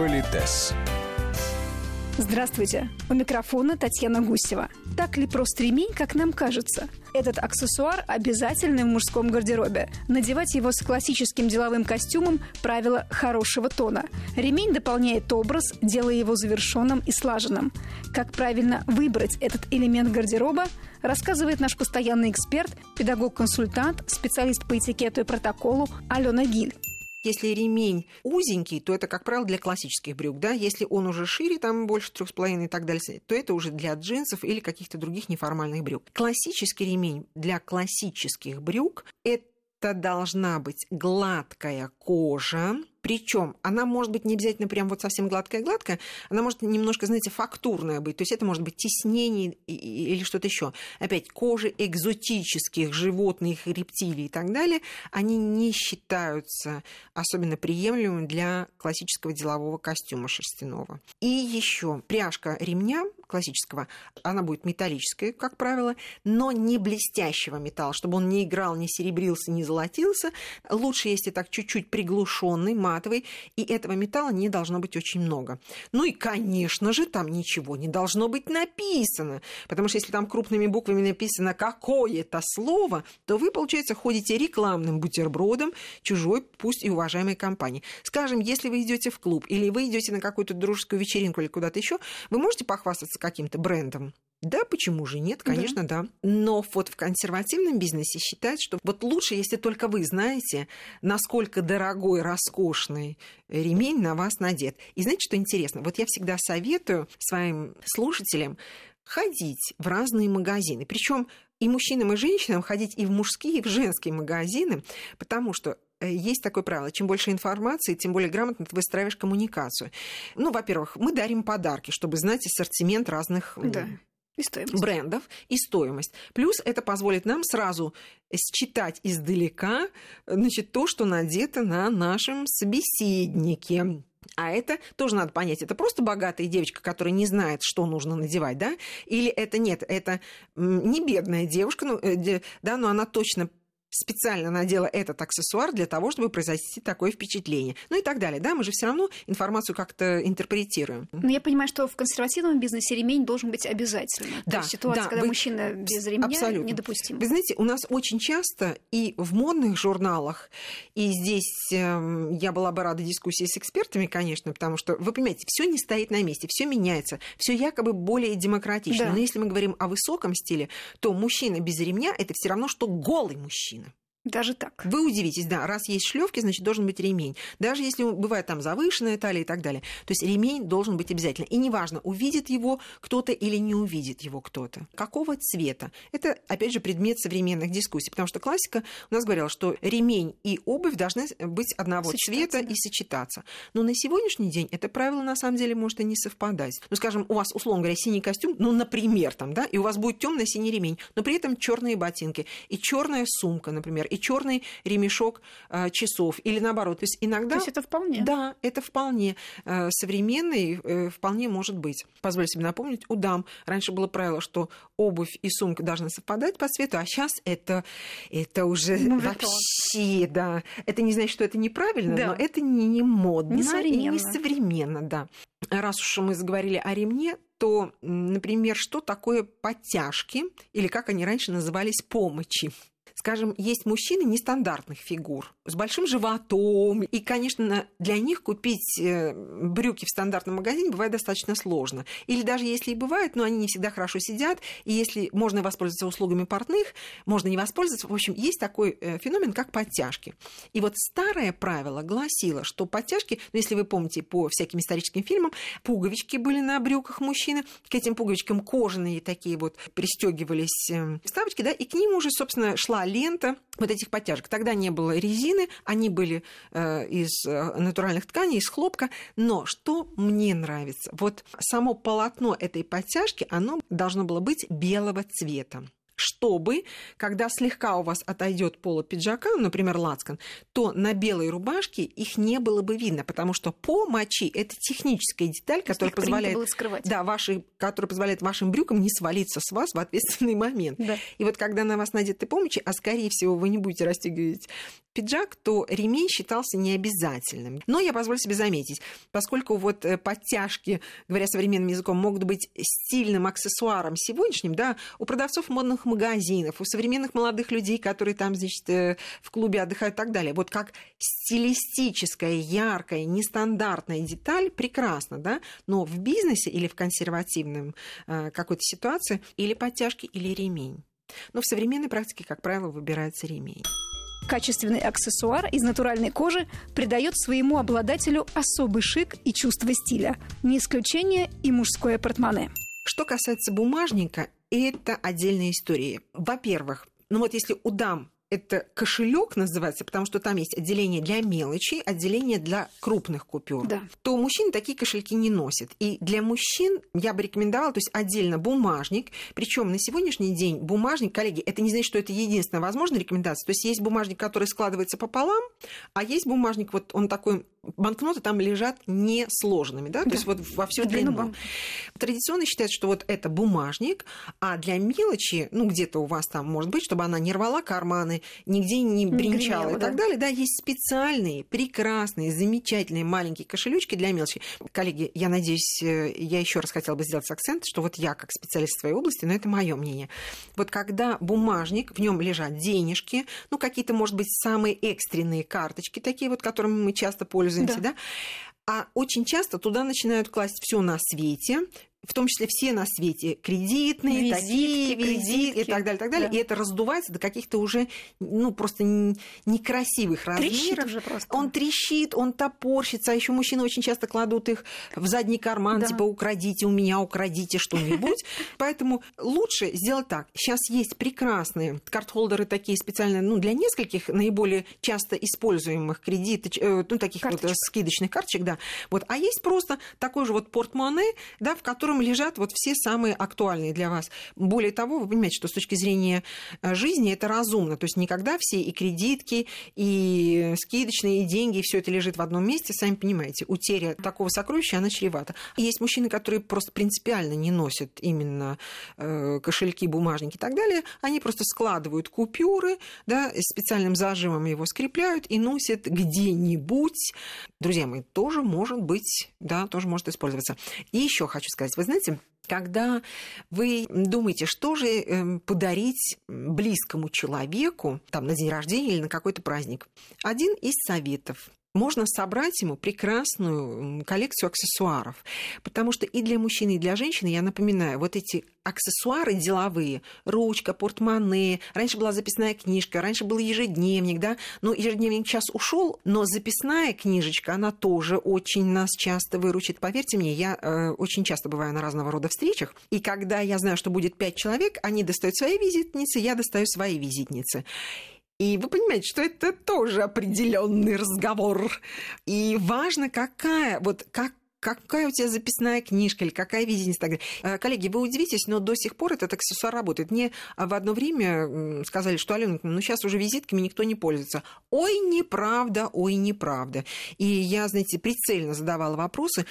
Политес. Здравствуйте. У микрофона Татьяна Гусева. Так ли прост ремень, как нам кажется? Этот аксессуар обязательный в мужском гардеробе. Надевать его с классическим деловым костюмом – правило хорошего тона. Ремень дополняет образ, делая его завершенным и слаженным. Как правильно выбрать этот элемент гардероба, рассказывает наш постоянный эксперт, педагог-консультант, специалист по этикету и протоколу Алена Гиль. Если ремень узенький, то это, как правило, для классических брюк, да. Если он уже шире, там больше трех с половиной и так далее, то это уже для джинсов или каких-то других неформальных брюк. Классический ремень для классических брюк – это должна быть гладкая кожа, причем она может быть не обязательно прям вот совсем гладкая-гладкая, она может немножко, знаете, фактурная быть. То есть это может быть теснение или что-то еще. Опять, кожи экзотических животных, рептилий и так далее, они не считаются особенно приемлемыми для классического делового костюма шерстяного. И еще пряжка ремня классического, она будет металлическая, как правило, но не блестящего металла, чтобы он не играл, не серебрился, не золотился. Лучше, если так чуть-чуть приглушенный, матовый, и этого металла не должно быть очень много. Ну и, конечно же, там ничего не должно быть написано, потому что если там крупными буквами написано какое-то слово, то вы, получается, ходите рекламным бутербродом чужой, пусть и уважаемой компании. Скажем, если вы идете в клуб или вы идете на какую-то дружескую вечеринку или куда-то еще, вы можете похвастаться каким-то брендом? Да, почему же нет? Конечно, да. да. Но вот в консервативном бизнесе считают, что вот лучше, если только вы знаете, насколько дорогой, роскошный ремень на вас надет. И знаете, что интересно? Вот я всегда советую своим слушателям ходить в разные магазины. Причем и мужчинам, и женщинам ходить и в мужские, и в женские магазины, потому что есть такое правило. Чем больше информации, тем более грамотно ты выстраиваешь коммуникацию. Ну, во-первых, мы дарим подарки, чтобы знать ассортимент разных да. И стоимость. брендов и стоимость. Плюс это позволит нам сразу считать издалека значит, то, что надето на нашем собеседнике. А это тоже надо понять, это просто богатая девочка, которая не знает, что нужно надевать, да? Или это нет, это не бедная девушка, ну, э, да, но она точно специально надела этот аксессуар для того, чтобы произвести такое впечатление. Ну и так далее. Да, мы же все равно информацию как-то интерпретируем. Но я понимаю, что в консервативном бизнесе ремень должен быть обязательно. Да, То есть ситуация, да, когда вы... мужчина без ремня, Абсолютно. недопустима. Вы знаете, у нас очень часто и в модных журналах, и здесь э, я была бы рада дискуссии с экспертами, конечно, потому что, вы понимаете, все не стоит на месте, все меняется, все якобы более демократично. Да. Но если мы говорим о высоком стиле, то мужчина без ремня это все равно, что голый мужчина. Даже так. Вы удивитесь, да, раз есть шлевки, значит, должен быть ремень. Даже если бывает там завышенная талия и так далее. То есть ремень должен быть обязательно. И неважно, увидит его кто-то или не увидит его кто-то. Какого цвета? Это, опять же, предмет современных дискуссий. Потому что классика у нас говорила, что ремень и обувь должны быть одного цвета да. и сочетаться. Но на сегодняшний день это правило, на самом деле, может и не совпадать. Ну, скажем, у вас, условно говоря, синий костюм, ну, например, там, да, и у вас будет темно синий ремень, но при этом черные ботинки и черная сумка, например, и черный ремешок э, часов, или наоборот. То есть иногда... То есть это вполне? Да, это вполне э, современный, э, вполне может быть. Позволю себе напомнить, у дам раньше было правило, что обувь и сумка должны совпадать по цвету, а сейчас это, это уже ну, вообще, да. Это не значит, что это неправильно, да. но это не, не модно не и не современно, да. Раз уж мы заговорили о ремне, то, например, что такое подтяжки, или как они раньше назывались, помощи скажем, есть мужчины нестандартных фигур, с большим животом. И, конечно, для них купить э, брюки в стандартном магазине бывает достаточно сложно. Или даже если и бывает, но они не всегда хорошо сидят, и если можно воспользоваться услугами портных, можно не воспользоваться. В общем, есть такой э, феномен, как подтяжки. И вот старое правило гласило, что подтяжки, ну, если вы помните по всяким историческим фильмам, пуговички были на брюках мужчины, к этим пуговичкам кожаные такие вот пристегивались э, вставочки, да, и к ним уже, собственно, шла лента вот этих подтяжек. Тогда не было резины, они были э, из э, натуральных тканей, из хлопка. Но что мне нравится? Вот само полотно этой подтяжки, оно должно было быть белого цвета чтобы, когда слегка у вас отойдет поло пиджака, например, лацкан, то на белой рубашке их не было бы видно, потому что по мочи это техническая деталь, которая позволяет, да, ваши, которая позволяет вашим брюкам не свалиться с вас в ответственный момент. Да. И вот когда на вас надеты помощи, а скорее всего вы не будете расстегивать пиджак, то ремень считался необязательным. Но я позволю себе заметить, поскольку вот э, подтяжки, говоря современным языком, могут быть стильным аксессуаром сегодняшним, да, у продавцов модных магазинов, у современных молодых людей, которые там, значит, э, в клубе отдыхают и так далее. Вот как стилистическая, яркая, нестандартная деталь прекрасно, да, но в бизнесе или в консервативном э, какой-то ситуации или подтяжки, или ремень. Но в современной практике, как правило, выбирается ремень. Качественный аксессуар из натуральной кожи придает своему обладателю особый шик и чувство стиля. Не исключение и мужское портмоне. Что касается бумажника, это отдельная история. Во-первых, ну вот если у дам это кошелек называется, потому что там есть отделение для мелочи, отделение для крупных купюр, да. то мужчины такие кошельки не носят. И для мужчин я бы рекомендовала, то есть отдельно бумажник. Причем на сегодняшний день бумажник, коллеги, это не значит, что это единственная возможная рекомендация. То есть есть бумажник, который складывается пополам, а есть бумажник, вот он такой банкноты там лежат не сложными, да, да. то есть вот во всю длину. Традиционно считается, что вот это бумажник, а для мелочи, ну где-то у вас там может быть, чтобы она не рвала карманы, нигде не бренчала не и так да. далее, да, есть специальные, прекрасные, замечательные маленькие кошелечки для мелочи. Коллеги, я надеюсь, э, я еще раз хотела бы сделать акцент, что вот я как специалист в своей области, но это мое мнение. Вот когда бумажник, в нем лежат денежки, ну какие-то, может быть, самые экстренные карточки, такие вот, которыми мы часто пользуемся, пользуемся, да. да? А очень часто туда начинают класть все на свете, в том числе все на свете, кредитные, визитки, такие, визитки и так далее, так далее. Да. И это раздувается до каких-то уже, ну, просто некрасивых размеров. Уже просто. Он трещит, он топорщится, а еще мужчины очень часто кладут их в задний карман, да. типа украдите у меня, украдите что-нибудь. Поэтому лучше сделать так. Сейчас есть прекрасные картхолдеры такие специальные, ну, для нескольких наиболее часто используемых кредитов, э, ну, таких вот э, скидочных карточек, да. Вот. А есть просто такой же вот портмоне, да, в котором котором лежат вот все самые актуальные для вас. Более того, вы понимаете, что с точки зрения э, жизни это разумно. То есть никогда все и кредитки, и скидочные, и деньги, и все это лежит в одном месте, сами понимаете. Утеря такого сокровища, она чревата. Есть мужчины, которые просто принципиально не носят именно э, кошельки, бумажники и так далее. Они просто складывают купюры, да, специальным зажимом его скрепляют и носят где-нибудь. Друзья мои, тоже может быть, да, тоже может использоваться. И еще хочу сказать, вы знаете, когда вы думаете, что же эм, подарить близкому человеку, там, на день рождения или на какой-то праздник, один из советов можно собрать ему прекрасную коллекцию аксессуаров. Потому что и для мужчины, и для женщины, я напоминаю, вот эти аксессуары деловые, ручка, портмоне, раньше была записная книжка, раньше был ежедневник, да, но ежедневник сейчас ушел, но записная книжечка, она тоже очень нас часто выручит. Поверьте мне, я э, очень часто бываю на разного рода встречах, и когда я знаю, что будет пять человек, они достают свои визитницы, я достаю свои визитницы. И вы понимаете, что это тоже определенный разговор. И важно, какая, вот как какая у тебя записная книжка или какая визитница. Так далее. Э, коллеги, вы удивитесь, но до сих пор этот аксессуар работает. Мне в одно время сказали, что, Алена, ну сейчас уже визитками никто не пользуется. Ой, неправда, ой, неправда. И я, знаете, прицельно задавала вопросы,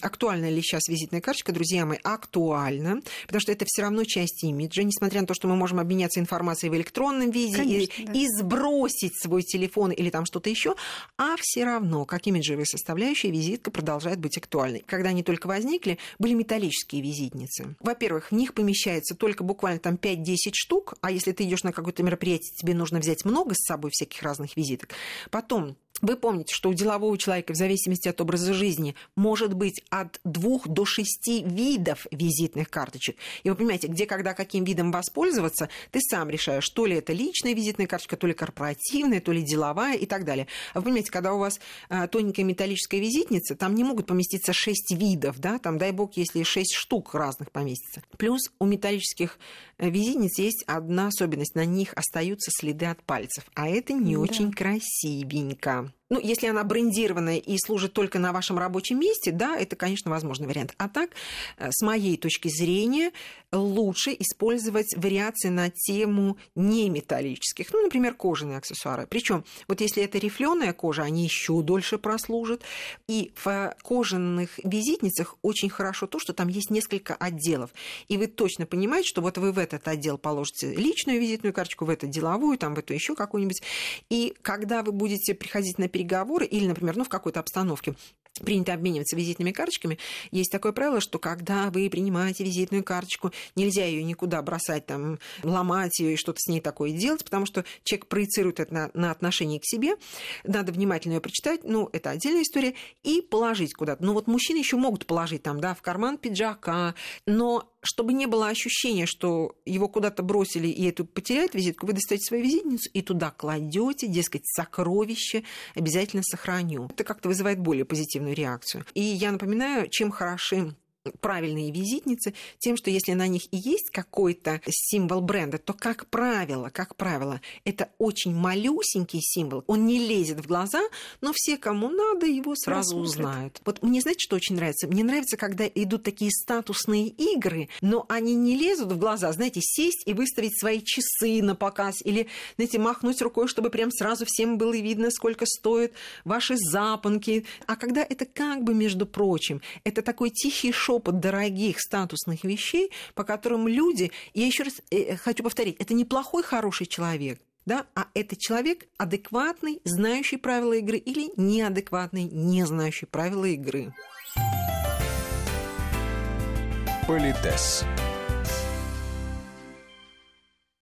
актуальна ли сейчас визитная карточка, друзья мои, актуальна, потому что это все равно часть имиджа, несмотря на то, что мы можем обменяться информацией в электронном виде Конечно, и, да. и сбросить свой телефон или там что-то еще, а все равно, как имиджевая составляющая, визитка продолжает быть актуальны. Когда они только возникли, были металлические визитницы. Во-первых, в них помещается только буквально там 5-10 штук, а если ты идешь на какое-то мероприятие, тебе нужно взять много с собой всяких разных визиток. Потом вы помните, что у делового человека в зависимости от образа жизни может быть от двух до шести видов визитных карточек. И вы понимаете, где, когда, каким видом воспользоваться, ты сам решаешь, то ли это личная визитная карточка, то ли корпоративная, то ли деловая и так далее. А вы понимаете, когда у вас а, тоненькая металлическая визитница, там не могут поместиться шесть видов, да, там, дай бог, если шесть штук разных поместится. Плюс у металлических э, визитниц есть одна особенность, на них остаются следы от пальцев, а это не да. очень красивенько. um, Ну, если она брендированная и служит только на вашем рабочем месте, да, это, конечно, возможный вариант. А так, э, с моей точки зрения, лучше использовать вариации на тему неметаллических, ну, например, кожаные аксессуары. Причем, вот если это рифленая кожа, они еще дольше прослужат. И в кожаных визитницах очень хорошо то, что там есть несколько отделов. И вы точно понимаете, что вот вы в этот отдел положите личную визитную карточку, в этот деловую, там в эту еще какую-нибудь. И когда вы будете приходить на переговоры или, например, ну, в какой-то обстановке, принято обмениваться визитными карточками. Есть такое правило, что когда вы принимаете визитную карточку, нельзя ее никуда бросать, там, ломать ее и что-то с ней такое делать, потому что человек проецирует это на, на отношение к себе. Надо внимательно ее прочитать, ну, это отдельная история, и положить куда-то. Ну, вот мужчины еще могут положить там, да, в карман пиджака, но чтобы не было ощущения, что его куда-то бросили и эту потеряют визитку, вы достаете свою визитницу и туда кладете, дескать, сокровище обязательно сохраню. Это как-то вызывает более позитивную реакцию. И я напоминаю, чем хороши правильные визитницы тем, что если на них и есть какой-то символ бренда, то, как правило, как правило, это очень малюсенький символ, он не лезет в глаза, но все, кому надо, его сразу Рассмотрят. узнают. Вот мне, знаете, что очень нравится? Мне нравится, когда идут такие статусные игры, но они не лезут в глаза, знаете, сесть и выставить свои часы на показ, или, знаете, махнуть рукой, чтобы прям сразу всем было видно, сколько стоят ваши запонки. А когда это как бы, между прочим, это такой тихий шоу шепот дорогих статусных вещей, по которым люди, я еще раз э, хочу повторить, это не плохой, хороший человек, да, а это человек адекватный, знающий правила игры или неадекватный, не знающий правила игры. Политес.